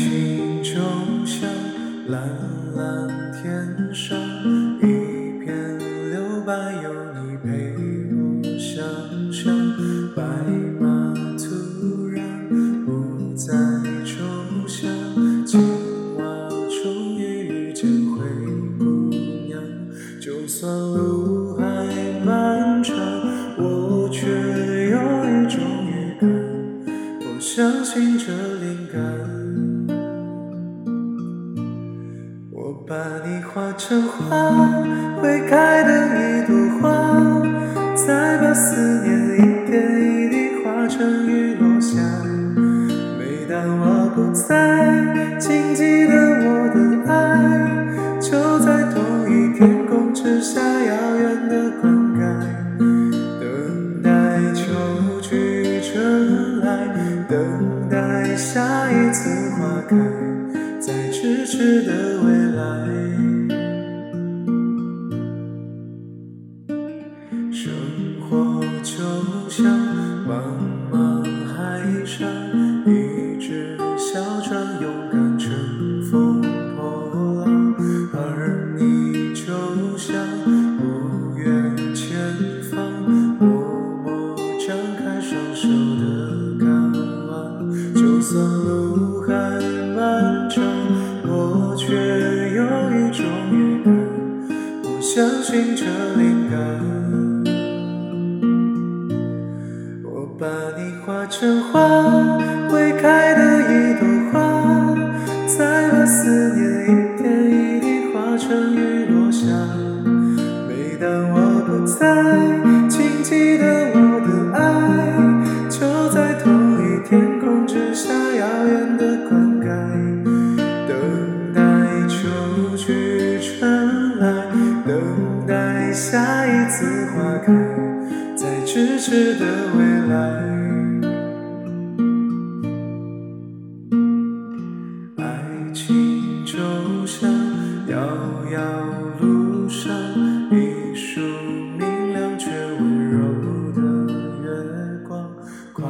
情就像蓝蓝天上一片留白，有你陪我想象，白马突然不再抽象，青蛙终于遇见灰姑娘，就算路还漫长，我却有一种预感，我相信这。把你画成花，会开的一朵花，再把思念一点一滴化成雨落下。每当我不在，请记得我的爱，就在同一天空之下，遥远的灌溉，等待秋去春来，等待下一次花开，在咫尺的未来。相信这灵感。我把你画成花，未开的一朵花，再把思念一点一滴化成雨落下。每当我不在，请记得我的爱，就在同一天空之下，遥远的灌溉，等待下一次花开在咫尺的未来。爱情就像遥遥路上一束明亮却温柔的月光快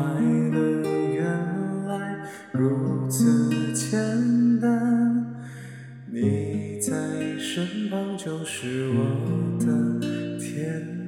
乐原来如此简单。你身旁就是我的天。